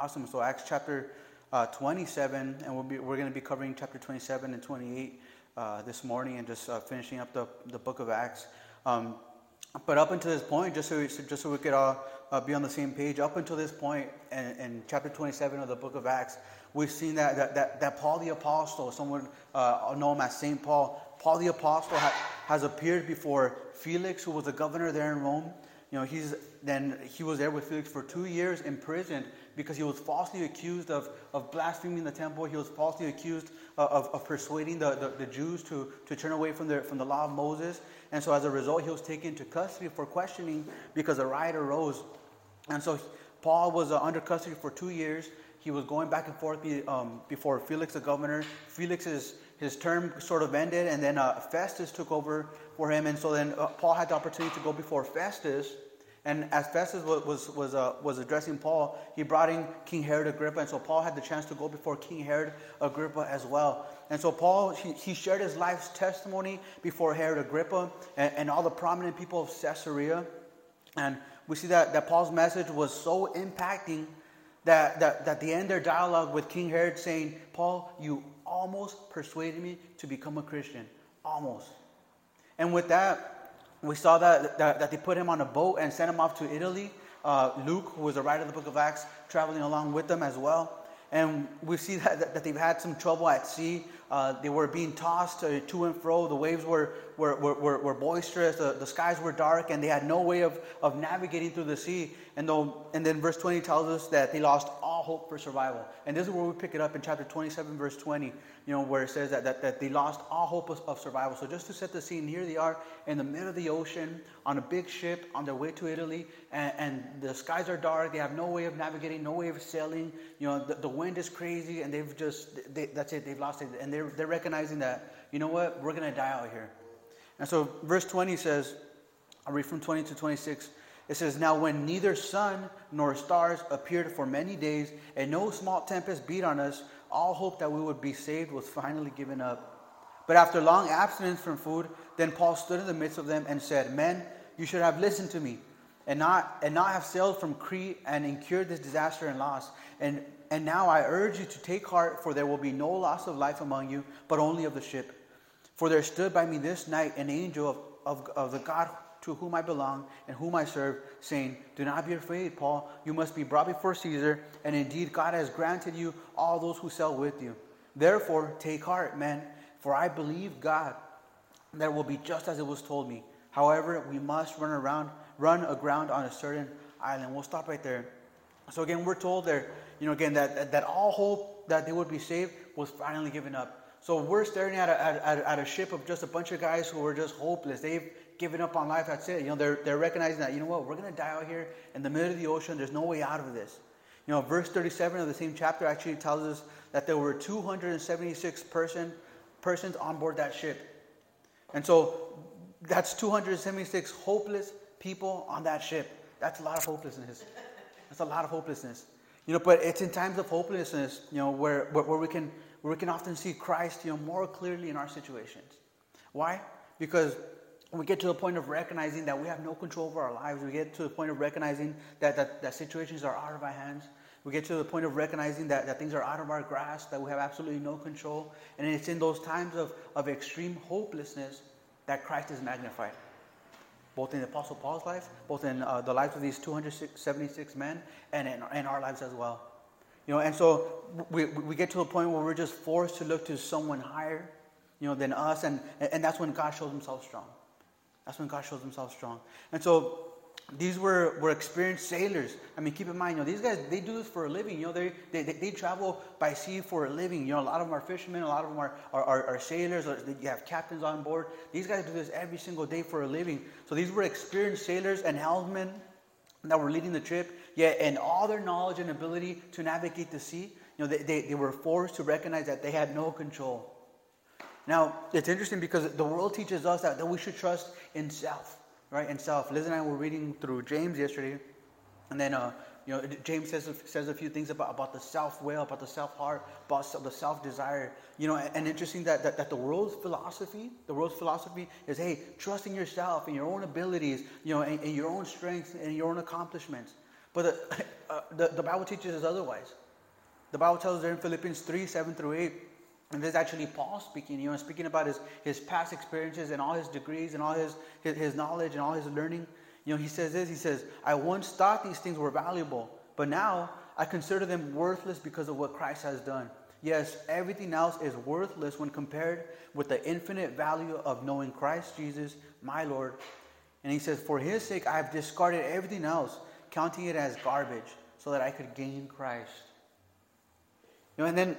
awesome. So Acts chapter uh, 27, and we'll be, we're going to be covering chapter 27 and 28 uh, this morning and just uh, finishing up the, the book of Acts. Um, but up until this point, just so we, just so we could all uh, be on the same page, up until this point in, in, chapter 27 of the book of Acts, we've seen that, that, that, that Paul the Apostle, someone uh, know him as St. Paul, Paul the Apostle ha- has appeared before Felix, who was the governor there in Rome. You know, he's then he was there with Felix for two years imprisoned because he was falsely accused of, of blaspheming the temple. He was falsely accused of, of, of persuading the, the, the, Jews to, to turn away from the, from the law of Moses. And so as a result, he was taken to custody for questioning because a riot arose. And so Paul was uh, under custody for two years. He was going back and forth be, um, before Felix, the governor. Felix's his term sort of ended, and then uh, Festus took over for him. And so then uh, Paul had the opportunity to go before Festus. And as Festus was, was, was, uh, was addressing Paul, he brought in King Herod Agrippa. And so Paul had the chance to go before King Herod Agrippa as well. And so Paul, he, he shared his life's testimony before Herod Agrippa and, and all the prominent people of Caesarea. And we see that, that Paul's message was so impacting that, that, that they end their dialogue with King Herod saying, Paul, you almost persuaded me to become a Christian. Almost. And with that, we saw that, that, that they put him on a boat and sent him off to Italy. Uh, Luke, who was a writer of the book of Acts, traveling along with them as well. And we see that, that they've had some trouble at sea. Uh, they were being tossed uh, to and fro. The waves were, were, were, were boisterous. The, the, skies were dark, and they had no way of, of navigating through the sea. And, though, and then verse 20 tells us that they lost all hope for survival. And this is where we pick it up in chapter 27, verse 20 you know, where it says that, that, that they lost all hope of, of, survival. So just to set the scene, here they are in the middle of the ocean on a big ship on their way to Italy, and, and the skies are dark. They have no way of navigating, no way of sailing. You know, the, the wind is crazy, and they've just, they, that's it, they've lost it. And they're, they're recognizing that, you know what, we're going to die out here. And so verse 20 says, I'll read from 20 to 26. It says, Now when neither sun nor stars appeared for many days, and no small tempest beat on us, all hope that we would be saved was finally given up. But after long abstinence from food, then Paul stood in the midst of them and said, Men, you should have listened to me and not, and not have sailed from Crete and incurred this disaster and loss. And, and now I urge you to take heart, for there will be no loss of life among you, but only of the ship. For there stood by me this night an angel of, of, of the God to whom I belong and whom I serve, saying, Do not be afraid, Paul. You must be brought before Caesar, and indeed God has granted you all those who sail with you. Therefore, take heart, men, for I believe God that it will be just as it was told me. However, we must run around, run aground on a certain island. We'll stop right there. So again, we're told there, you know, again that that all hope that they would be saved was finally given up. So we're staring at a, at, at a ship of just a bunch of guys who were just hopeless. They've given up on life. That's it. You know, they're, they're recognizing that, you know what, we're going to die out here in the middle of the ocean. There's no way out of this. You know, verse 37 of the same chapter actually tells us that there were 276 person, persons on board that ship. And so that's 276 hopeless people on that ship. That's a lot of hopelessness. That's a lot of hopelessness. You know, but it's in times of hopelessness, you know, where, where, where we can where we can often see Christ, you know, more clearly in our situations. Why? Because we get to the point of recognizing that we have no control over our lives. We get to the point of recognizing that, that, that situations are out of our hands. We get to the point of recognizing that, that things are out of our grasp, that we have absolutely no control. And it's in those times of, of extreme hopelessness that Christ is magnified. Both in the Apostle Paul's life, both in uh, the lives of these 276 men, and in, in our lives as well. You know, and so we, we get to a point where we're just forced to look to someone higher, you know, than us, and, and that's when God shows himself strong. That's when God shows himself strong. And so these were, were experienced sailors. I mean, keep in mind, you know, these guys, they do this for a living. You know, they, they, they travel by sea for a living. You know, a lot of them are fishermen, a lot of them are, are, are, are sailors, or you have captains on board. These guys do this every single day for a living. So these were experienced sailors and helmsmen that were leading the trip. Yet, in all their knowledge and ability to navigate the sea, you know, they, they, they were forced to recognize that they had no control. Now, it's interesting because the world teaches us that, that we should trust in self, right? In self. Liz and I were reading through James yesterday, and then uh, you know, James says, says a few things about, about the self will, about the self heart, about the self desire. You know, and, and interesting that, that, that, the world's philosophy, the world's philosophy is, hey, trust in yourself and your own abilities, you know, and, and your own strengths and your own accomplishments. But the, uh, the, the Bible teaches us otherwise. The Bible tells us there in Philippians 3 7 through 8, and this is actually Paul speaking, you know, speaking about his, his past experiences and all his degrees and all his, his, his knowledge and all his learning. You know, he says this, he says, I once thought these things were valuable, but now I consider them worthless because of what Christ has done. Yes, everything else is worthless when compared with the infinite value of knowing Christ Jesus, my Lord. And he says, For his sake, I have discarded everything else, counting it as garbage, so that I could gain Christ. You know, and then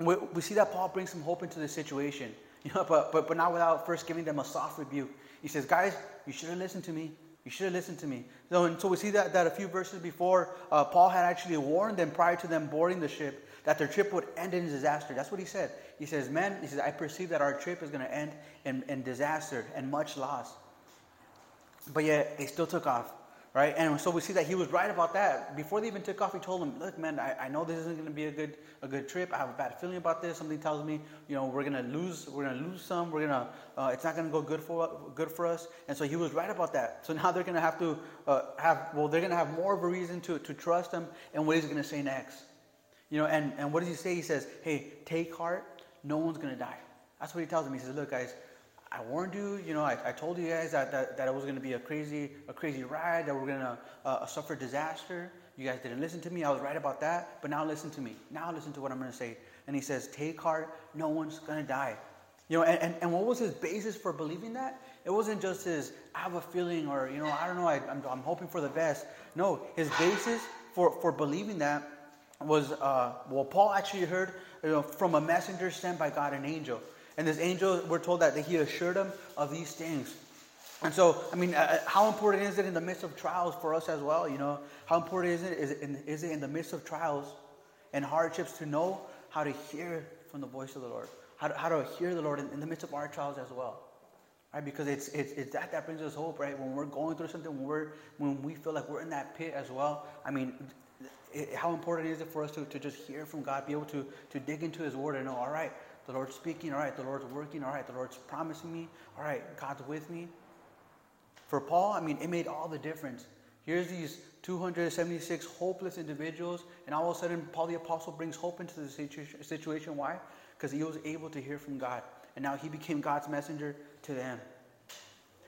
we, we see that Paul brings some hope into the situation, you know, but, but, but not without first giving them a soft rebuke. He says, Guys, you should have listened to me. You should have listened to me. So, and so we see that, that a few verses before, uh, Paul had actually warned them prior to them boarding the ship that their trip would end in disaster. That's what he said. He says, Man, he says, I perceive that our trip is going to end in, in disaster and much loss. But yet, they still took off right? And so we see that he was right about that. Before they even took off, he told them, "Look, man, I, I know this isn't going to be a good a good trip. I have a bad feeling about this. Something tells me, you know, we're going to lose. We're going to lose some. We're going to. Uh, it's not going to go good for good for us." And so he was right about that. So now they're going to have to uh, have. Well, they're going to have more of a reason to to trust him and what he's going to say next. You know, and and what does he say? He says, "Hey, take heart. No one's going to die." That's what he tells them. He says, "Look, guys." I warned you, you know, I, I told you guys that, that, that it was going to be a crazy, a crazy ride, that we're going to uh, suffer disaster. You guys didn't listen to me. I was right about that. But now listen to me. Now listen to what I'm going to say. And he says, Take heart. No one's going to die. You know, and, and, and, what was his basis for believing that? It wasn't just his, I have a feeling, or, you know, I don't know, I, I'm, I'm hoping for the best. No, his basis for, for believing that was, uh, well, Paul actually heard you know, from a messenger sent by God, an angel. And this angel, we're told that, that he assured him of these things. And so, I mean, uh, uh, how important is it in the midst of trials for us as well? You know, how important is it, is it, in, is it in the midst of trials and hardships to know how to hear from the voice of the Lord? How to, how to hear the Lord in, in the midst of our trials as well? Right? Because it's, it's, it's that that brings us hope, right? When we're going through something, when, we're, when we feel like we're in that pit as well. I mean, it, how important is it for us to, to just hear from God, be able to, to dig into His Word and know, all right, the Lord's speaking. All right, the Lord's working. All right, the Lord's promising me. All right, God's with me. For Paul, I mean, it made all the difference. Here's these 276 hopeless individuals, and all of a sudden, Paul the Apostle brings hope into the situation. Why? Because he was able to hear from God, and now he became God's messenger to them.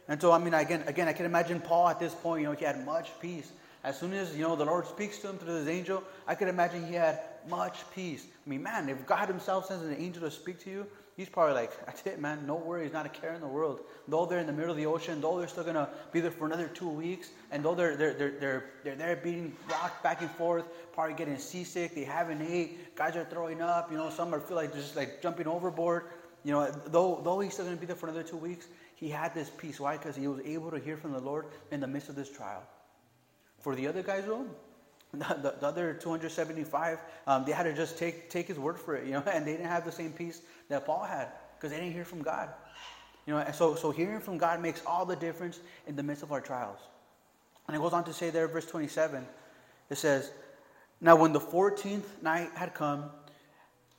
And so, I mean, again, again, I can imagine Paul at this point. You know, he had much peace. As soon as you know the Lord speaks to him through his angel, I can imagine he had much peace. I mean, man, if God Himself sends an angel to speak to you, He's probably like, that's it, man. No worries, not a care in the world. Though they're in the middle of the ocean, though they're still gonna be there for another two weeks, and though they're they're they're they're, they're there being rocked back and forth, probably getting seasick, they haven't ate, guys are throwing up, you know, some are feel like they're just like jumping overboard. You know, though though he's still gonna be there for another two weeks, he had this peace. Why? Because he was able to hear from the Lord in the midst of this trial. For the other guys, though, the, the, other 275, um, they had to just take, take his word for it, you know, and they didn't have the same peace that Paul had because they didn't hear from God. You know, and so, so hearing from God makes all the difference in the midst of our trials. And it goes on to say there, verse 27, it says, Now when the 14th night had come,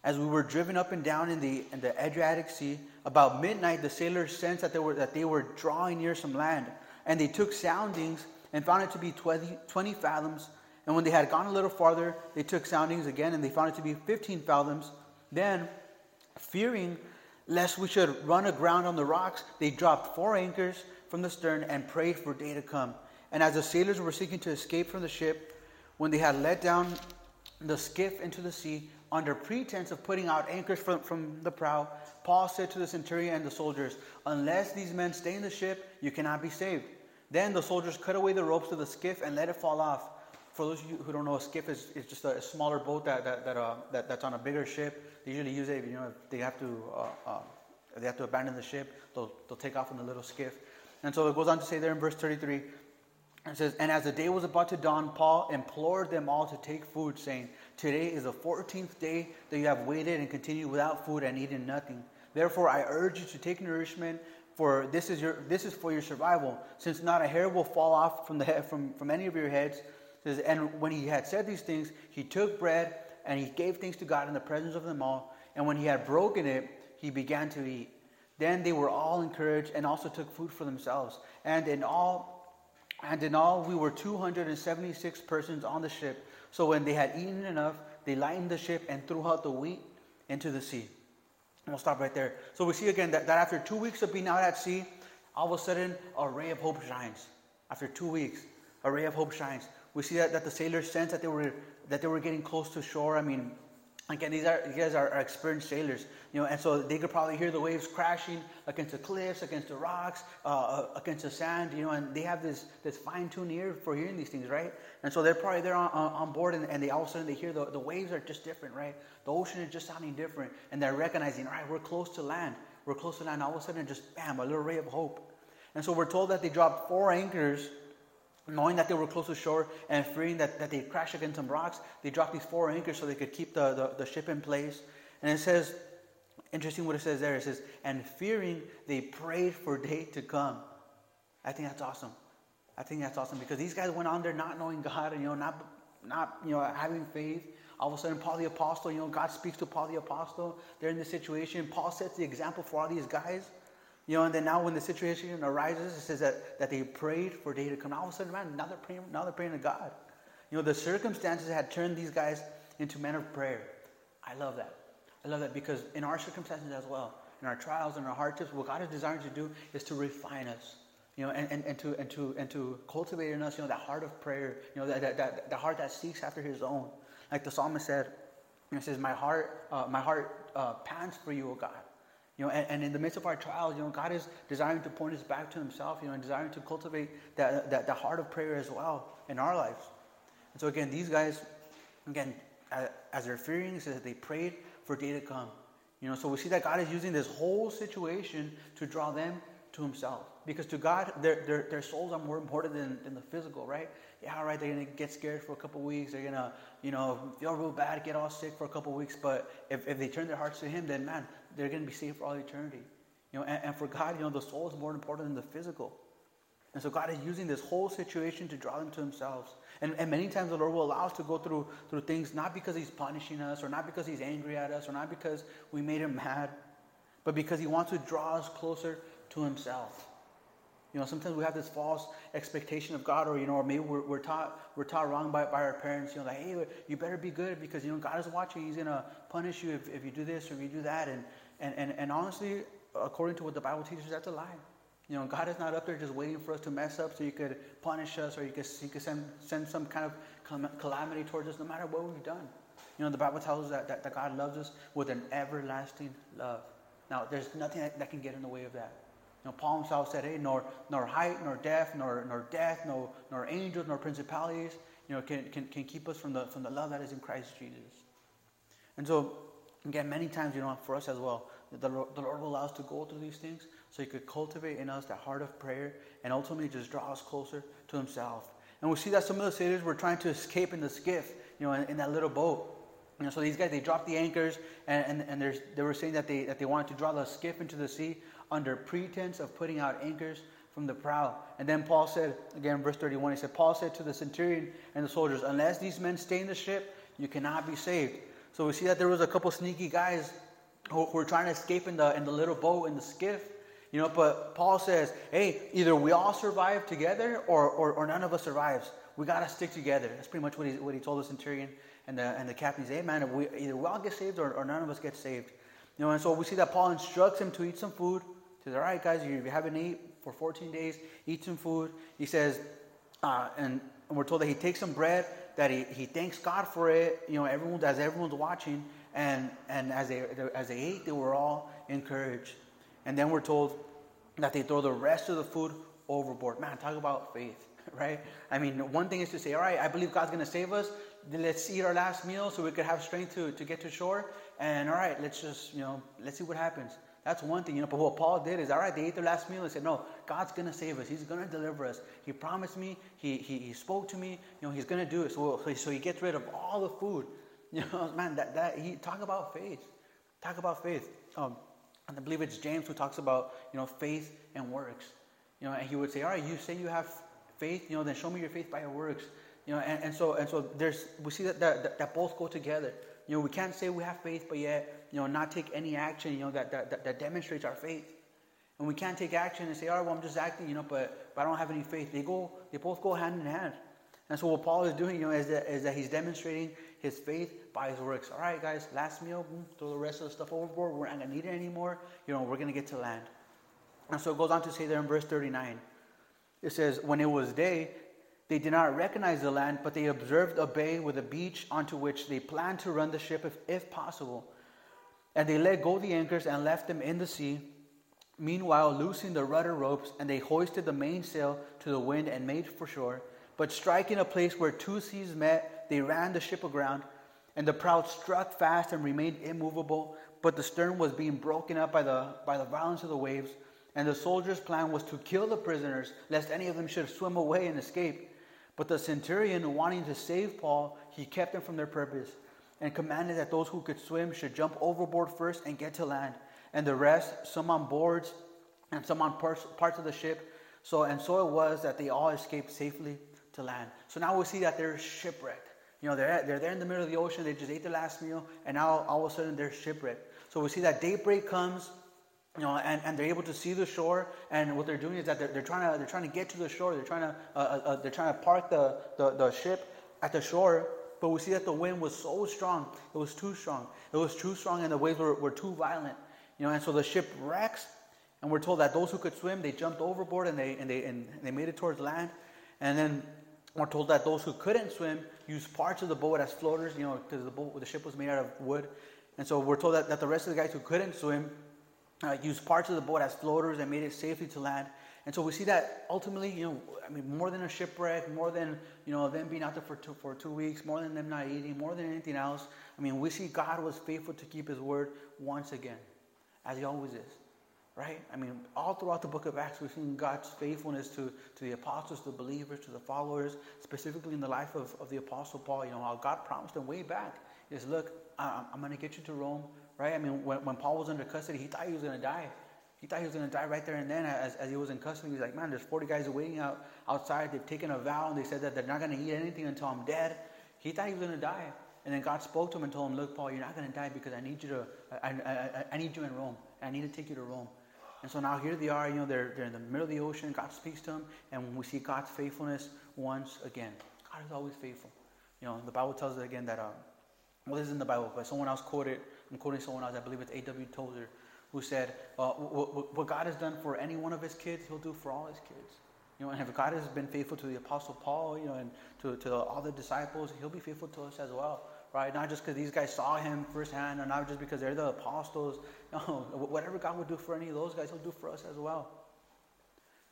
as we were driven up and down in the, in the Adriatic Sea, about midnight the sailors sensed that they, were, that they were drawing near some land. And they took soundings and found it to be 20, 20 fathoms and when they had gone a little farther, they took soundings again, and they found it to be 15 fathoms. Then, fearing lest we should run aground on the rocks, they dropped four anchors from the stern and prayed for day to come. And as the sailors were seeking to escape from the ship, when they had let down the skiff into the sea, under pretense of putting out anchors from, from the prow, Paul said to the centurion and the soldiers, Unless these men stay in the ship, you cannot be saved. Then the soldiers cut away the ropes of the skiff and let it fall off for those of you who don't know, a skiff is, is just a, smaller boat that, that, that, uh, that, that's on a bigger ship. They usually use it, you know, if they have to, uh, uh, they have to abandon the ship, they'll, they'll take off in a little skiff. And so it goes on to say there in verse 33, it says, And as the day was about to dawn, Paul implored them all to take food, saying, Today is the 14th day that you have waited and continued without food and eaten nothing. Therefore, I urge you to take nourishment, for this is, your, this is for your survival, since not a hair will fall off from, the head, from, from any of your heads And when he had said these things, he took bread and he gave thanks to God in the presence of them all. And when he had broken it, he began to eat. Then they were all encouraged and also took food for themselves. And in all, And in all, we were 276 persons on the ship. So when they had eaten enough, they lightened the ship and threw out the wheat into the sea. And we'll stop right there. So we see again that, that after two weeks of being out at sea, all of a sudden, a ray of hope shines. After two weeks, a ray of hope shines. We see that, that the sailors sense that they were that they were getting close to shore. I mean, Again, these are these guys are, are, experienced sailors, you know, and so they could probably hear the waves crashing against the cliffs, against the rocks, uh, uh against the sand, you know, and they have this this fine-tuned ear for hearing these things, right? And so they're probably there on, on board, and, and they all of a sudden they hear the, the waves are just different, right? The ocean is just sounding different, and they're recognizing, all right, we're close to land, we're close to land. All of a sudden, just bam, a little ray of hope. And so we're told that they dropped four anchors knowing that they were close to shore and fearing that, that they'd crash against some rocks, they dropped these four anchors so they could keep the, the, the, ship in place. And it says, interesting what it says there. It says, and fearing they prayed for day to come. I think that's awesome. I think that's awesome because these guys went on there not knowing God and you know not not you know having faith. All of a sudden, Paul the apostle, you know, God speaks to Paul the apostle. They're in this situation. Paul sets the example for all these guys. You know, and then now when the situation arises, it says that, that they prayed for day to come. All of a sudden, man, now they're praying, now they're praying to God. You know, the circumstances had turned these guys into men of prayer. I love that. I love that because in our circumstances as well, in our trials and our hardships, what God is desiring to do is to refine us. You know, and, and, and to and to and to cultivate in us, you know, that heart of prayer, you know, that, that, that the heart that seeks after his own. Like the psalmist said, you know, it says, My heart, uh, my heart uh, pants for you, O God. You know, and, and, in the midst of our trials, you know, God is desiring to point us back to Himself, you know, and desiring to cultivate that, that, that heart of prayer as well in our lives. And so again, these guys, again, as they're fearing, says they prayed for day to come. You know, so we see that God is using this whole situation to draw them to Himself. Because to God, their, their, their souls are more important than, than the physical, right? Yeah, all right, they're going to get scared for a couple weeks. They're going to, you know, feel real bad, get all sick for a couple weeks. But if, if they turn their hearts to Him, then man, they're going to be saved for all eternity. You know, and, and for God, you know, the soul is more important than the physical. And so God is using this whole situation to draw them to Himself. And, and many times the Lord will allow us to go through, through things not because He's punishing us or not because He's angry at us or not because we made Him mad, but because He wants to draw us closer to Himself. You know, sometimes we have this false expectation of God, or you know, or maybe we're, we're taught we're taught wrong by, by our parents. You know, like, hey, you better be good because you know God is watching. He's gonna punish you if, if you do this or if you do that. And and, and, and honestly, according to what the Bible teaches, that's a lie. You know, God is not up there just waiting for us to mess up so you could punish us or you could, you could send, send some kind of calamity towards us no matter what we've done. You know, the Bible tells us that, that, that God loves us with an everlasting love. Now, there's nothing that, that can get in the way of that. You know, Paul himself said, hey, nor, nor height, nor depth, nor, nor death, no, nor angels, nor principalities, you know, can, can, can keep us from the, from the love that is in Christ Jesus. And so Again, many times, you know, for us as well, the Lord, the Lord will allow us to go through these things so He could cultivate in us that heart of prayer and ultimately just draw us closer to Himself. And we see that some of the sailors were trying to escape in the skiff, you know, in, in that little boat. You know, so these guys, they dropped the anchors and, and, and they were saying that they, that they wanted to draw the skiff into the sea under pretense of putting out anchors from the prow. And then Paul said, again, verse 31, he said, Paul said to the centurion and the soldiers, Unless these men stay in the ship, you cannot be saved. So we see that there was a couple sneaky guys who, were trying to escape in the in the little boat in the skiff. You know, but Paul says, hey, either we all survive together or, or, or none of us survives. We got to stick together. That's pretty much what he, what he told the centurion and the, and the captain. He said, hey, man, we, either we all get saved or, or none of us get saved. You know, and so we see that Paul instructs him to eat some food. He says, all right, guys, you haven't eaten for 14 days, eat some food. He says, uh, and, and we're told that he takes some bread that he, he thanks God for it. You know, everyone as everyone's watching, and and as they as they ate, they were all encouraged. And then we're told that they throw the rest of the food overboard. Man, talk about faith, right? I mean, one thing is to say, all right, I believe God's going to save us. Let's eat our last meal so we could have strength to, to get to shore. And all right, let's just, you know, let's see what happens. That's one thing, you know. But what Paul did is, all right, they ate their last meal and said, no, God's going to save us. He's going to deliver us. He promised me. He, he, he spoke to me. You know, he's going to do it. So, so he gets rid of all the food. You know, man, that, that he talk about faith. Talk about faith. Um, and I believe it's James who talks about, you know, faith and works. You know, and he would say, all right, you say you have faith, you know, then show me your faith by your works. You know, and, and so and so there's we see that, that that both go together. You know, we can't say we have faith, but yet, you know, not take any action, you know, that, that, that demonstrates our faith. And we can't take action and say, all right, well, I'm just acting, you know, but, but I don't have any faith. They go, they both go hand in hand. And so what Paul is doing, you know, is that, is that he's demonstrating his faith by his works. All right, guys, last meal, boom, throw the rest of the stuff overboard. We're not going to need it anymore. You know, we're going to get to land. And so it goes on to say there in verse 39. It says, when it was day, they did not recognize the land, but they observed a bay with a beach onto which they planned to run the ship if, if possible. And they let go the anchors and left them in the sea Meanwhile, loosing the rudder ropes, and they hoisted the mainsail to the wind and made for shore. But striking a place where two seas met, they ran the ship aground, and the prow struck fast and remained immovable. But the stern was being broken up by the, by the violence of the waves, and the soldiers' plan was to kill the prisoners, lest any of them should swim away and escape. But the centurion, wanting to save Paul, he kept them from their purpose, and commanded that those who could swim should jump overboard first and get to land and the rest, some on boards and some on parts, parts of the ship. So and so it was that they all escaped safely to land. So now we see that they're shipwrecked. You know, they're, they're there in the middle of the ocean. They just ate their last meal, and now all of a sudden they're shipwrecked. So we see that daybreak comes, you know, and, and they're able to see the shore. And what they're doing is that they're, they're trying to they're trying to get to the shore. They're trying to uh, uh, uh they're trying to park the, the, the ship at the shore. But we see that the wind was so strong. It was too strong. It was too strong, and the waves were, were too violent. You know, and so the ship wrecks, and we're told that those who could swim, they jumped overboard and they, and they, and they made it towards land. And then we're told that those who couldn't swim used parts of the boat as floaters, you know, because the boat, the ship was made out of wood. And so we're told that, that the rest of the guys who couldn't swim uh, used parts of the boat as floaters and made it safely to land. And so we see that ultimately, you know, I mean, more than a shipwreck, more than, you know, them being out there for two, for two weeks, more than them not eating, more than anything else, I mean, we see God was faithful to keep his word once again as he always is. Right? I mean, all throughout the book of Acts, we've seen God's faithfulness to, to the apostles, to the believers, to the followers, specifically in the life of, of the apostle Paul. You know, how God promised him way back is, look, I'm, I'm going to get you to Rome. Right? I mean, when, when Paul was under custody, he thought he was going to die. He thought he was going to die right there and then as, as he was in custody. He's like, man, there's 40 guys waiting out outside. They've taken a vow and they said that they're not going to eat anything until I'm dead. He thought he was going to die. And then God spoke to him and told him, look, Paul, you're not going to die because I need you to, I, I, I need you in Rome. I need to take you to Rome. And so now here they are, you know, they're, they're in the middle of the ocean. God speaks to them, and we see God's faithfulness once again. God is always faithful. You know, the Bible tells us again that, um, well, this is in the Bible, but someone else quoted, I'm quoting someone else, I believe it's A.W. Tozer, who said, uh, what, God has done for any one of his kids, he'll do for all his kids. You know, and if God has been faithful to the Apostle Paul, you know, and to, to all the disciples, he'll be faithful to us as well right? Not just because these guys saw him firsthand, or not just because they're the apostles. No, whatever God would do for any of those guys, He'll do for us as well.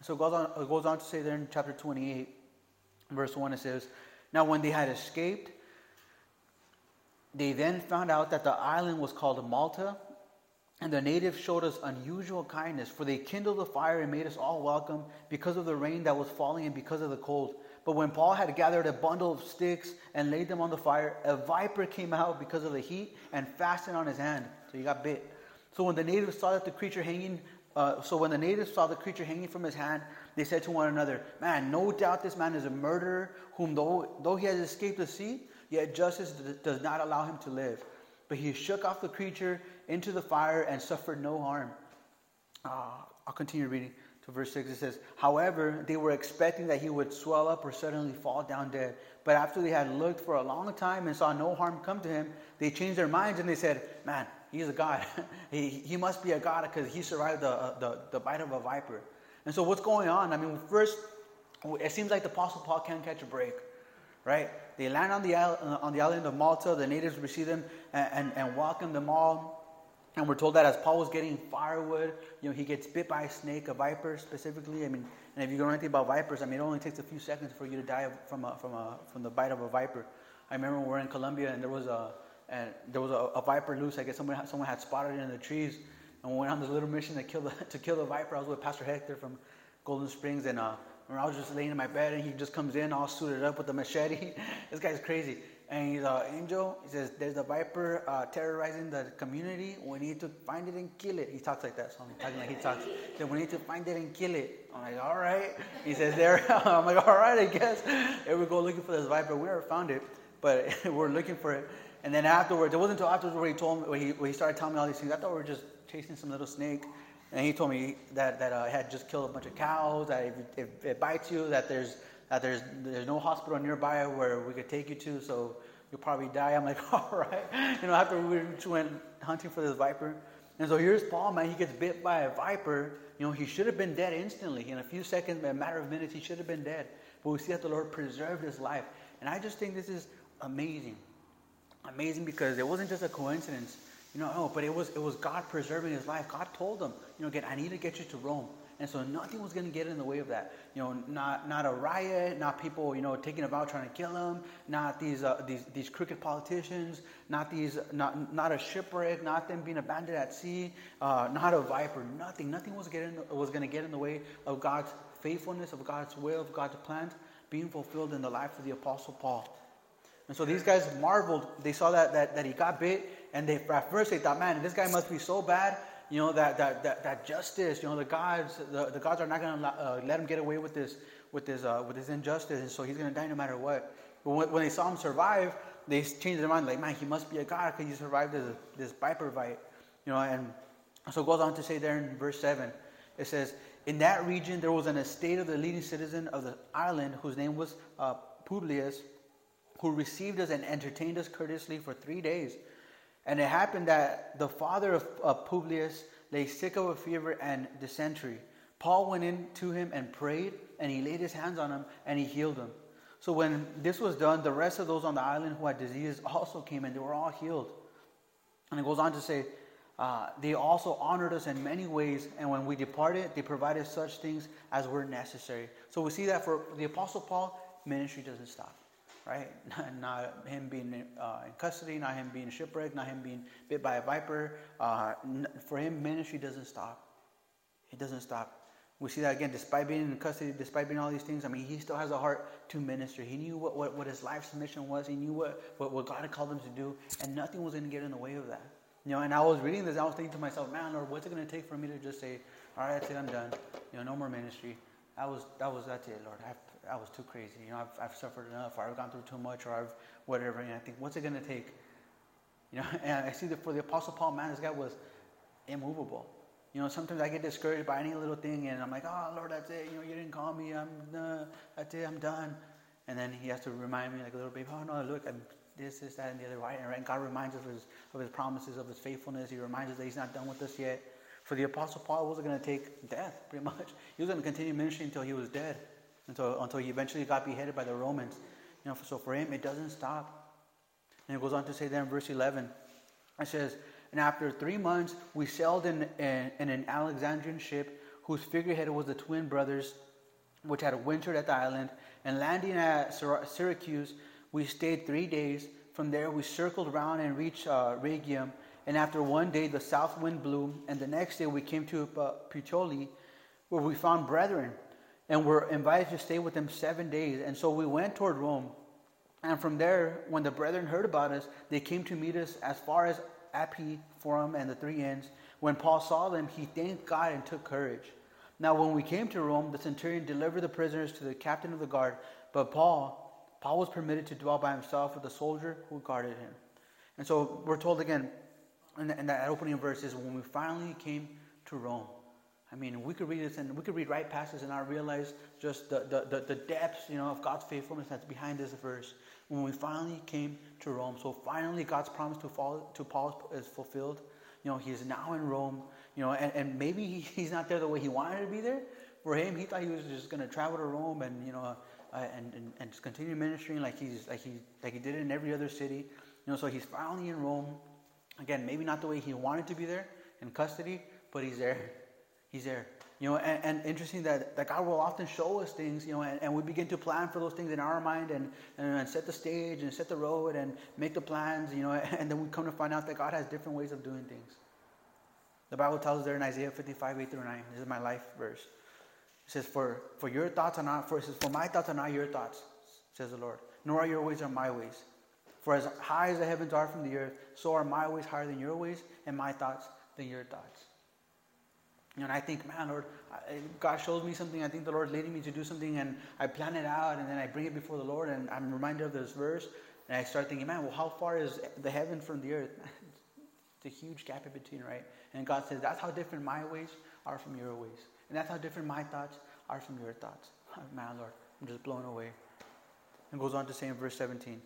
So it goes on, it goes on to say there in chapter 28, verse 1, it says, Now when they had escaped, they then found out that the island was called Malta, and the natives showed us unusual kindness, for they kindled a fire and made us all welcome because of the rain that was falling and because of the cold. But when Paul had gathered a bundle of sticks and laid them on the fire, a viper came out because of the heat and fastened on his hand. So he got bit. So when the natives saw that the creature hanging, uh, so when the natives saw the creature hanging from his hand, they said to one another, "Man, no doubt this man is a murderer, whom though though he has escaped the sea, yet justice does not allow him to live." But he shook off the creature into the fire and suffered no harm. Uh, I'll continue reading to verse 6, it says, However, they were expecting that he would swell up or suddenly fall down dead. But after they had looked for a long time and saw no harm come to him, they changed their minds and they said, Man, he's a god. he, he must be a god because he survived the, uh, the, the bite of a viper. And so, what's going on? I mean, first, it seems like the Apostle Paul can't catch a break, right? They land on the, on the island of Malta. The natives receive them and, and, and welcome them all. And we're told that as Paul was getting firewood, you know, he gets bit by a snake, a viper specifically. I mean, and if you know anything about vipers, I mean, it only takes a few seconds for you to die from a, from a, from the bite of a viper. I remember we were in Colombia and there was a and there was a, a viper loose. I guess someone someone had spotted it in the trees, and we went on this little mission to kill the to kill the viper. I was with Pastor Hector from Golden Springs, and uh, I was just laying in my bed, and he just comes in all suited up with a machete. this guy's crazy and he's an angel. He says, There's a viper uh, terrorizing the community. We need to find it and kill it. He talks like that, so I'm talking like he talks. He said, We need to find it and kill it. I'm like, All right. He says, There. I'm like, All right, I guess. Here we go looking for this viper. We never found it, but we're looking for it. And then afterwards, it wasn't until afterwards where he told me, where he, where he started telling me all these things. I thought we were just chasing some little snake. And he told me that that uh, I had just killed a bunch of cows. That if, if it bites you, that there's that there's there's no hospital nearby where we could take you to, so you'll probably die. I'm like, all right. You know, after we went hunting for this viper, and so here's Paul, man. He gets bit by a viper. You know, he should have been dead instantly. In a few seconds, a matter of minutes, he should have been dead. But we see that the Lord preserved his life. And I just think this is amazing. Amazing because it wasn't just a coincidence. You know, no, but it was it was God preserving his life. God told him, you know, again, I need to get you to Rome. And so nothing was going to get in the way of that. You know, not not a riot, not people, you know, taking a trying to kill him, not these uh, these these crooked politicians, not these not not a shipwreck, not them being abandoned at sea, uh, not a viper. Nothing, nothing was getting was going to get in the way of God's faithfulness, of God's will, of God's plan being fulfilled in the life of the apostle Paul. And so these guys marveled. They saw that, that, that he got bit, and they at first they thought, man, this guy must be so bad, you know, that that, that, that justice, you know, the gods, the, the gods are not going to uh, let him get away with this with this uh, with this injustice, and so he's going to die no matter what. But when, when, they saw him survive, they changed their mind, like, man, he must be a god because he survived this, this viper bite, you know. And so it goes on to say there in verse seven, it says, in that region there was an estate of the leading citizen of the island whose name was uh, Publius who received us and entertained us courteously for three days. And it happened that the father of, of Publius lay sick of a fever and dysentery. Paul went in to him and prayed, and he laid his hands on him and he healed him. So when this was done, the rest of those on the island who had diseases also came and they were all healed. And it goes on to say, uh, they also honored us in many ways, and when we departed, they provided such things as were necessary. So we see that for the Apostle Paul, ministry doesn't stop right? Not, him being uh, in custody, not him being shipwrecked, not him being bit by a viper. Uh, for him, ministry doesn't stop. It doesn't stop. We see that again, despite being in custody, despite being all these things, I mean, he still has a heart to minister. He knew what, what, what his life's mission was. He knew what, what, what God had called him to do, and nothing was going to get in the way of that. You know, and I was reading this, I was thinking to myself, man, Lord, what's it going to take for me to just say, all right, that's it, I'm done. You know, no more ministry. That was, that was, that's it, Lord. I have I was too crazy. You know, I've, I've suffered enough, or I've gone through too much, or I've whatever. And I think, what's it going to take? You know, and I see that for the Apostle Paul, man, this guy was immovable. You know, sometimes I get discouraged by any little thing, and I'm like, oh, Lord, that's it. You know, you didn't call me. I'm, uh, that's it. I'm done. And then he has to remind me, like a little baby, oh, no, look, I'm this, this, that, and the other. Right? And God reminds us of his, of his promises, of his faithfulness. He reminds us that he's not done with us yet. For the Apostle Paul, wasn't going to take death, pretty much. He was going to continue ministry until he was dead until, until he eventually got beheaded by the Romans. You know, so for him, it doesn't stop. And it goes on to say there in verse 11, it says, And after three months, we sailed in, in, in an Alexandrian ship whose figurehead was the twin brothers, which had wintered at the island. And landing at Syracuse, we stayed three days. From there, we circled around and reached uh, Rhegium. And after one day, the south wind blew. And the next day, we came to uh, Puteoli, where we found brethren and were invited to stay with them seven days. And so we went toward Rome. And from there, when the brethren heard about us, they came to meet us as far as Appii Forum and the Three Inns. When Paul saw them, he thanked God and took courage. Now, when we came to Rome, the centurion delivered the prisoners to the captain of the guard. But Paul, Paul was permitted to dwell by himself with the soldier who guarded him. And so we're told again in, that opening verse is when we finally came to Rome. I mean, we could read this and we could read right past this and not realize just the, the, the, the, depths, you know, of God's faithfulness that's behind this verse. When we finally came to Rome, so finally God's promise to, follow, to Paul is fulfilled. You know, he is now in Rome. You know, and, and maybe he's not there the way he wanted to be there. For him, he thought he was just going to travel to Rome and you know, uh, and, and and continue ministering like he's like he like he did in every other city. You know, so he's finally in Rome. Again, maybe not the way he wanted to be there in custody, but he's there. He's there. You know, and, and, interesting that, that God will often show us things, you know, and, and we begin to plan for those things in our mind and, and, and, set the stage and set the road and make the plans, you know, and then we come to find out that God has different ways of doing things. The Bible tells us there in Isaiah 55, 8 through 9. This is my life verse. It says, For, for your thoughts are not, for, it says, For my thoughts are not your thoughts, says the Lord, nor are your ways are my ways. For as high as the heavens are from the earth, so are my ways higher than your ways, and my thoughts than your thoughts. And I think, man, Lord, God shows me something. I think the Lord's leading me to do something, and I plan it out, and then I bring it before the Lord, and I'm reminded of this verse, and I start thinking, man, well, how far is the heaven from the earth? it's a huge gap in between, right? And God says, that's how different my ways are from your ways. And that's how different my thoughts are from your thoughts. Man, Lord, I'm just blown away. And goes on to say in verse 17,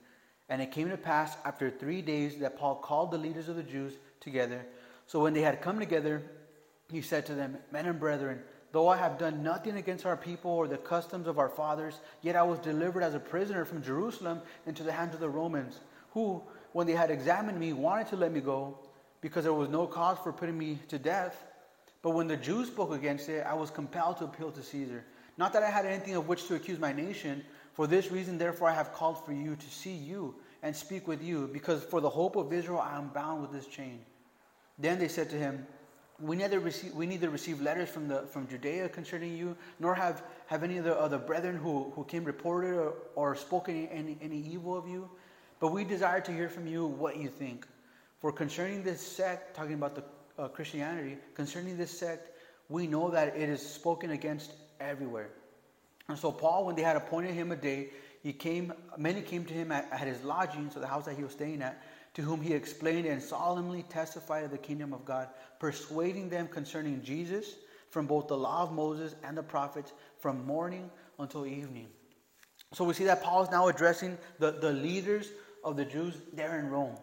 And it came to pass after three days that Paul called the leaders of the Jews together. So when they had come together, he said to them, Men and brethren, though I have done nothing against our people or the customs of our fathers, yet I was delivered as a prisoner from Jerusalem into the hands of the Romans, who, when they had examined me, wanted to let me go, because there was no cause for putting me to death. But when the Jews spoke against it, I was compelled to appeal to Caesar. Not that I had anything of which to accuse my nation. For this reason, therefore, I have called for you to see you and speak with you, because for the hope of Israel I am bound with this chain. Then they said to him, we neither receive we neither receive letters from the from Judea concerning you, nor have, have any of the other brethren who, who came reported or, or spoken any, any evil of you. But we desire to hear from you what you think. For concerning this sect, talking about the uh, Christianity, concerning this sect, we know that it is spoken against everywhere. And so Paul, when they had appointed him a day, he came. Many came to him at, at his lodging, so the house that he was staying at, to whom he explained and solemnly testified of the kingdom of God, persuading them concerning Jesus from both the law of Moses and the prophets, from morning until evening. So we see that Paul is now addressing the, the leaders of the Jews there in Rome.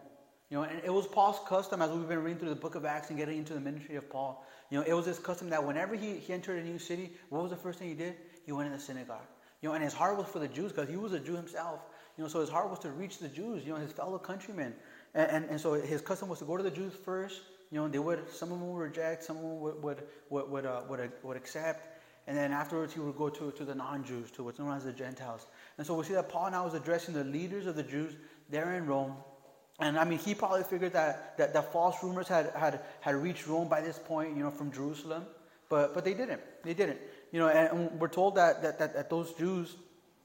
You know, and it was Paul's custom as we've been reading through the book of Acts and getting into the ministry of Paul. You know, it was his custom that whenever he, he entered a new city, what was the first thing he did? He went in the synagogue. You know, and his heart was for the Jews because he was a Jew himself. You know, so his heart was to reach the Jews, you know, his fellow countrymen. And, and, and so his custom was to go to the Jews first. You know, they would, some of them would reject, some of them would, would, would, would, uh, would, would accept. And then afterwards, he would go to, to the non Jews, to what's known as the Gentiles. And so we see that Paul now is addressing the leaders of the Jews there in Rome. And I mean, he probably figured that, that, that false rumors had, had, had reached Rome by this point, you know, from Jerusalem. But, but they didn't. They didn't. You know, and, and we're told that, that, that, that those Jews,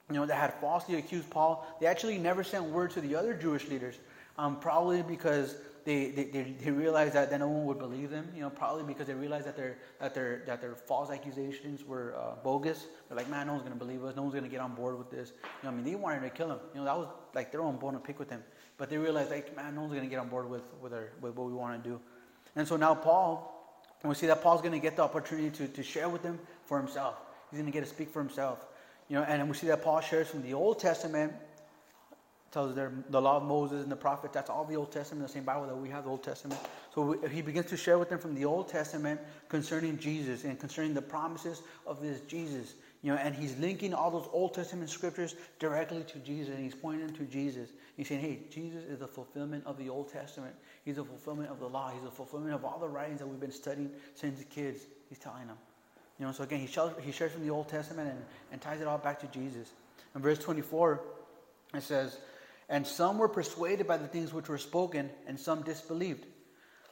you know, that had falsely accused Paul, they actually never sent word to the other Jewish leaders. Um, probably because they, they, they, they realized that, that no one would believe them. You know, probably because they realized that their that their that their false accusations were uh, bogus. They're like, man, no one's gonna believe us. No one's gonna get on board with this. You know, I mean, they wanted to kill him. You know, that was like their own bone to pick with him. But they realized, like, man, no one's gonna get on board with with, our, with what we want to do. And so now Paul, we see that Paul's gonna get the opportunity to to share with them for himself. He's gonna get to speak for himself. You know, and we see that Paul shares from the Old Testament tells their, the law of Moses and the prophets. That's all the Old Testament, the same Bible that we have, the Old Testament. So we, he begins to share with them from the Old Testament concerning Jesus and concerning the promises of this Jesus. You know, and he's linking all those Old Testament scriptures directly to Jesus, and he's pointing to Jesus. He's saying, "Hey, Jesus is the fulfillment of the Old Testament. He's the fulfillment of the law. He's the fulfillment of all the writings that we've been studying since kids." He's telling them. You know, so again, he shares, he shares from the Old Testament and, and ties it all back to Jesus. In verse 24, it says, and some were persuaded by the things which were spoken, and some disbelieved.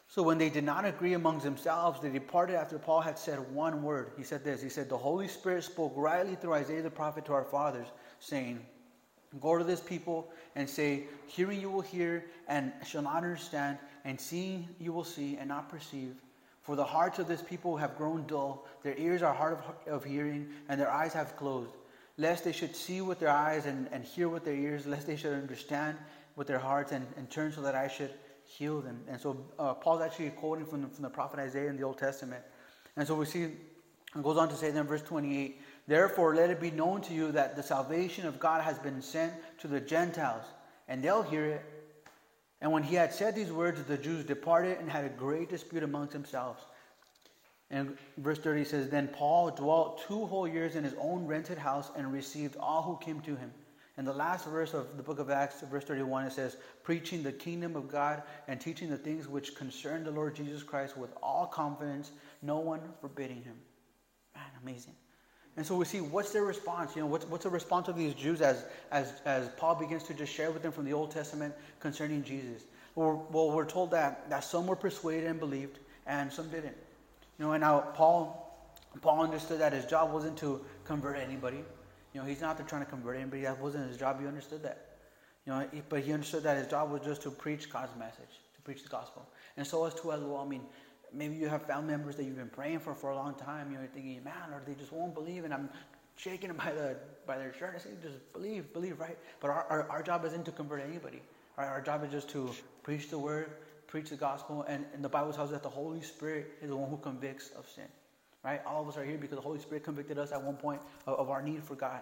So when they did not agree among themselves, they departed after Paul had said one word. He said this He said, The Holy Spirit spoke rightly through Isaiah the prophet to our fathers, saying, Go to this people and say, Hearing you will hear and shall not understand, and seeing you will see and not perceive. For the hearts of this people have grown dull, their ears are hard of, of hearing, and their eyes have closed lest they should see with their eyes and, and hear with their ears, lest they should understand with their hearts and, and turn so that I should heal them. And so uh, Paul's actually quoting from the, from the prophet Isaiah in the Old Testament. And so we see, it goes on to say then, verse 28, Therefore let it be known to you that the salvation of God has been sent to the Gentiles, and they'll hear it. And when he had said these words, the Jews departed and had a great dispute amongst themselves. And verse 30 says, Then Paul dwelt two whole years in his own rented house and received all who came to him. And the last verse of the book of Acts, verse 31, it says, Preaching the kingdom of God and teaching the things which concern the Lord Jesus Christ with all confidence, no one forbidding him. Man, amazing. And so we see what's their response. You know, what's, what's the response of these Jews as, as, as Paul begins to just share with them from the Old Testament concerning Jesus? Well, well, we're told that, that some were persuaded and believed, and some didn't. You know, and now Paul, Paul understood that his job wasn't to convert anybody. You know, he's not trying to convert anybody. That wasn't his job. He understood that. You know, but he understood that his job was just to preach God's message, to preach the gospel. And so as to as well. I mean, maybe you have family members that you've been praying for for a long time. You know, you're thinking, man, or they just won't believe, and I'm shaking them by the by their shirt. I say, just believe, believe, right? But our, our, our job isn't to convert anybody. Our, our job is just to preach the word, preach the gospel, and, and the Bible tells us that the Holy Spirit is the one who convicts of sin. right? All of us are here because the Holy Spirit convicted us at one point of, of our need for God.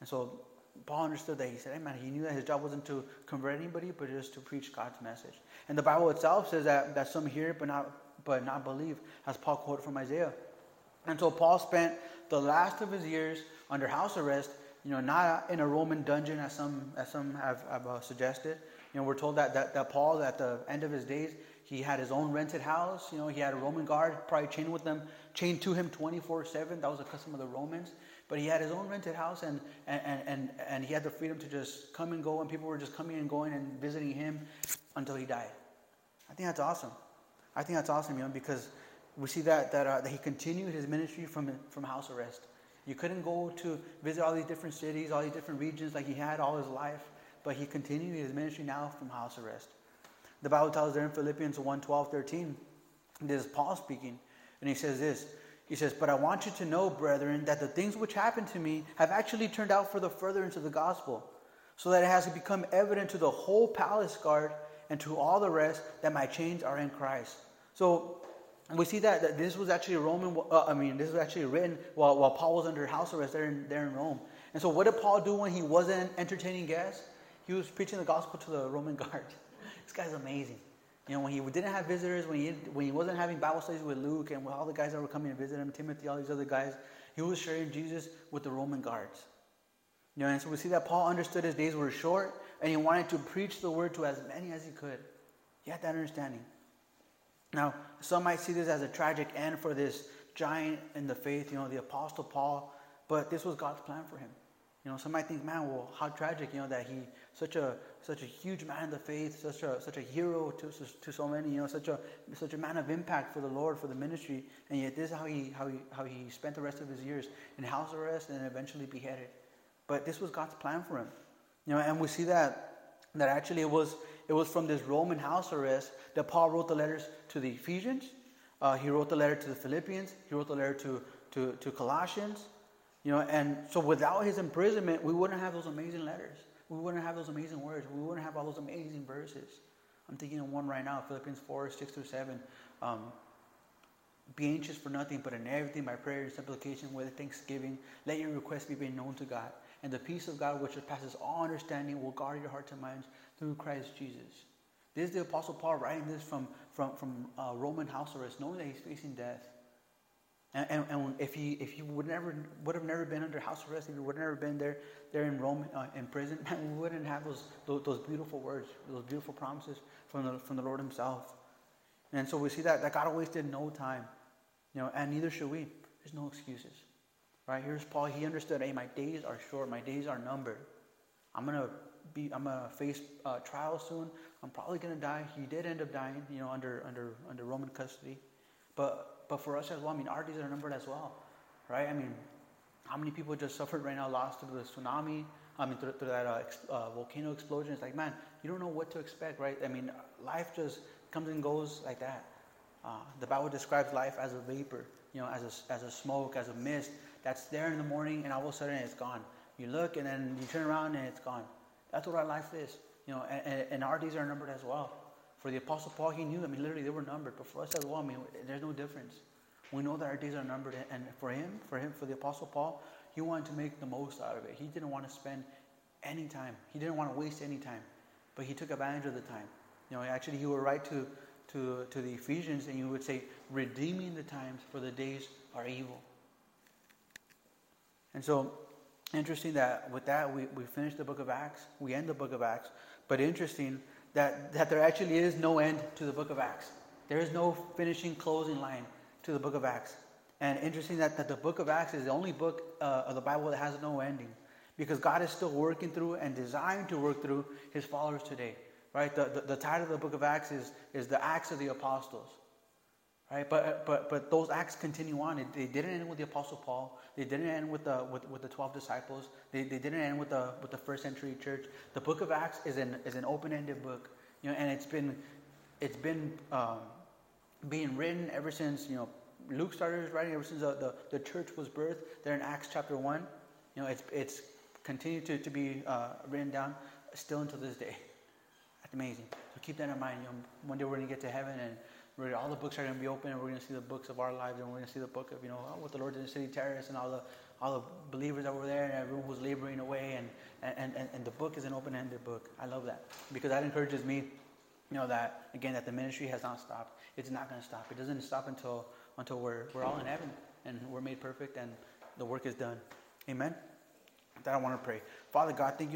And so Paul understood that. He said, hey man, he knew that his job wasn't to convert anybody, but just to preach God's message. And the Bible itself says that, that some hear but not, but not believe, as Paul quoted from Isaiah. And so Paul spent the last of his years under house arrest, you know, not in a Roman dungeon as some, as some have, have uh, suggested. You know, we're told that, that, that Paul, at the end of his days, he had his own rented house. You know, he had a Roman guard probably chained with them, chained to him 24 7. That was a custom of the Romans. But he had his own rented house and, and, and, and he had the freedom to just come and go, and people were just coming and going and visiting him until he died. I think that's awesome. I think that's awesome, you know, because we see that, that, uh, that he continued his ministry from, from house arrest. You couldn't go to visit all these different cities, all these different regions like he had all his life, but he continued his ministry now from house arrest. The Bible tells there in Philippians 1 12, 13, this is Paul speaking, and he says this he says, But I want you to know, brethren, that the things which happened to me have actually turned out for the furtherance of the gospel, so that it has become evident to the whole palace guard and to all the rest that my chains are in Christ. So we see that, that this was actually Roman, uh, I mean, this was actually written while, while Paul was under house arrest there in, there in Rome. And so what did Paul do when he wasn't entertaining guests? He was preaching the gospel to the Roman guard. this guy's amazing. You know, when he didn't have visitors, when he, when he wasn't having Bible studies with Luke and with all the guys that were coming to visit him, Timothy, all these other guys, he was sharing Jesus with the Roman guards. You know, and so we see that Paul understood his days were short and he wanted to preach the word to as many as he could. He had that understanding. Now, some might see this as a tragic end for this giant in the faith, you know, the Apostle Paul, but this was God's plan for him. You know, some might think, man, well, how tragic, you know, that he such a such a huge man of the faith, such a such a hero to, to so many, you know, such a such a man of impact for the Lord, for the ministry, and yet this is how he how he how he spent the rest of his years in house arrest and eventually beheaded. But this was God's plan for him. You know, and we see that that actually it was it was from this Roman house arrest that Paul wrote the letters to the Ephesians. Uh, he wrote the letter to the Philippians. He wrote the letter to, to, to Colossians. You know, and so without his imprisonment, we wouldn't have those amazing letters. We wouldn't have those amazing words. We wouldn't have all those amazing verses. I'm thinking of one right now, Philippians 4, 6 through 7. Um, be anxious for nothing, but in everything by prayer and supplication with thanksgiving, let your requests be made known to God. And the peace of God, which surpasses all understanding, will guard your hearts and minds through Christ Jesus. This is the Apostle Paul writing this from, from, from uh, Roman house arrest, knowing that he's facing death. And, and, and, if he if he would never would have never been under house arrest, if he would have never been there there in Rome uh, in prison, man, we wouldn't have those, those, those beautiful words, those beautiful promises from the from the Lord Himself. And so we see that that God wasted no time, you know, and neither should we. There's no excuses, right? Here's Paul. He understood. Hey, my days are short. My days are numbered. I'm gonna be. I'm gonna face uh, trial soon. I'm probably gonna die. He did end up dying, you know, under under under Roman custody, but but for us as well, I mean, our days are numbered as well, right? I mean, how many people just suffered right now, lost through the tsunami? I mean, through, through that uh, ex, uh, volcano explosion. It's like, man, you don't know what to expect, right? I mean, life just comes and goes like that. Uh, the Bible describes life as a vapor, you know, as a, as a smoke, as a mist that's there in the morning, and all of a sudden it's gone. You look, and then you turn around, and it's gone. That's what our life is, you know, and, and our days are numbered as well. For the Apostle Paul, he knew, I mean, literally they were numbered. But for us as well, I mean, there's no difference. We know that our days are numbered. And for him, for him, for the Apostle Paul, he wanted to make the most out of it. He didn't want to spend any time. He didn't want to waste any time. But he took advantage of the time. You know, actually, he would write to, to, to the Ephesians and he would say, redeeming the times for the days are evil. And so, interesting that with that, we, we finish the book of Acts. We end the book of Acts. But interesting that, that there actually is no end to the book of Acts. There is no finishing, closing line to the book of Acts. And interesting that, that the book of Acts is the only book uh, of the Bible that has no ending. Because God is still working through and designed to work through his followers today. Right? The, the, the title of the book of Acts is, is the Acts of the Apostles. Right? But, but, but those acts continue on. They, they didn't end with the Apostle Paul. They didn't end with the, with, with the 12 disciples. They, they didn't end with the, with the first century church. The book of Acts is an, is an open-ended book. You know, and it's been, it's been um, being written ever since, you know, Luke started writing ever since the, the, the, church was birthed there in Acts chapter 1. You know, it's, it's continued to, to be uh, written down still until this day. That's amazing. So keep that in mind. You know, one day we're going to get to heaven and we're, all the books are going to be open and we're going to see the books of our lives and we're going to see the book of, you know, what the Lord did in the City Terrace and all the, all the believers that were there and everyone who's laboring away. And, and, and, and the book is an open ended book. I love that because that encourages me, you know, that, again, that the ministry has not stopped. It's not going to stop. It doesn't stop until, until we're, we're all in heaven and we're made perfect and the work is done. Amen. That I want to pray. Father God, thank you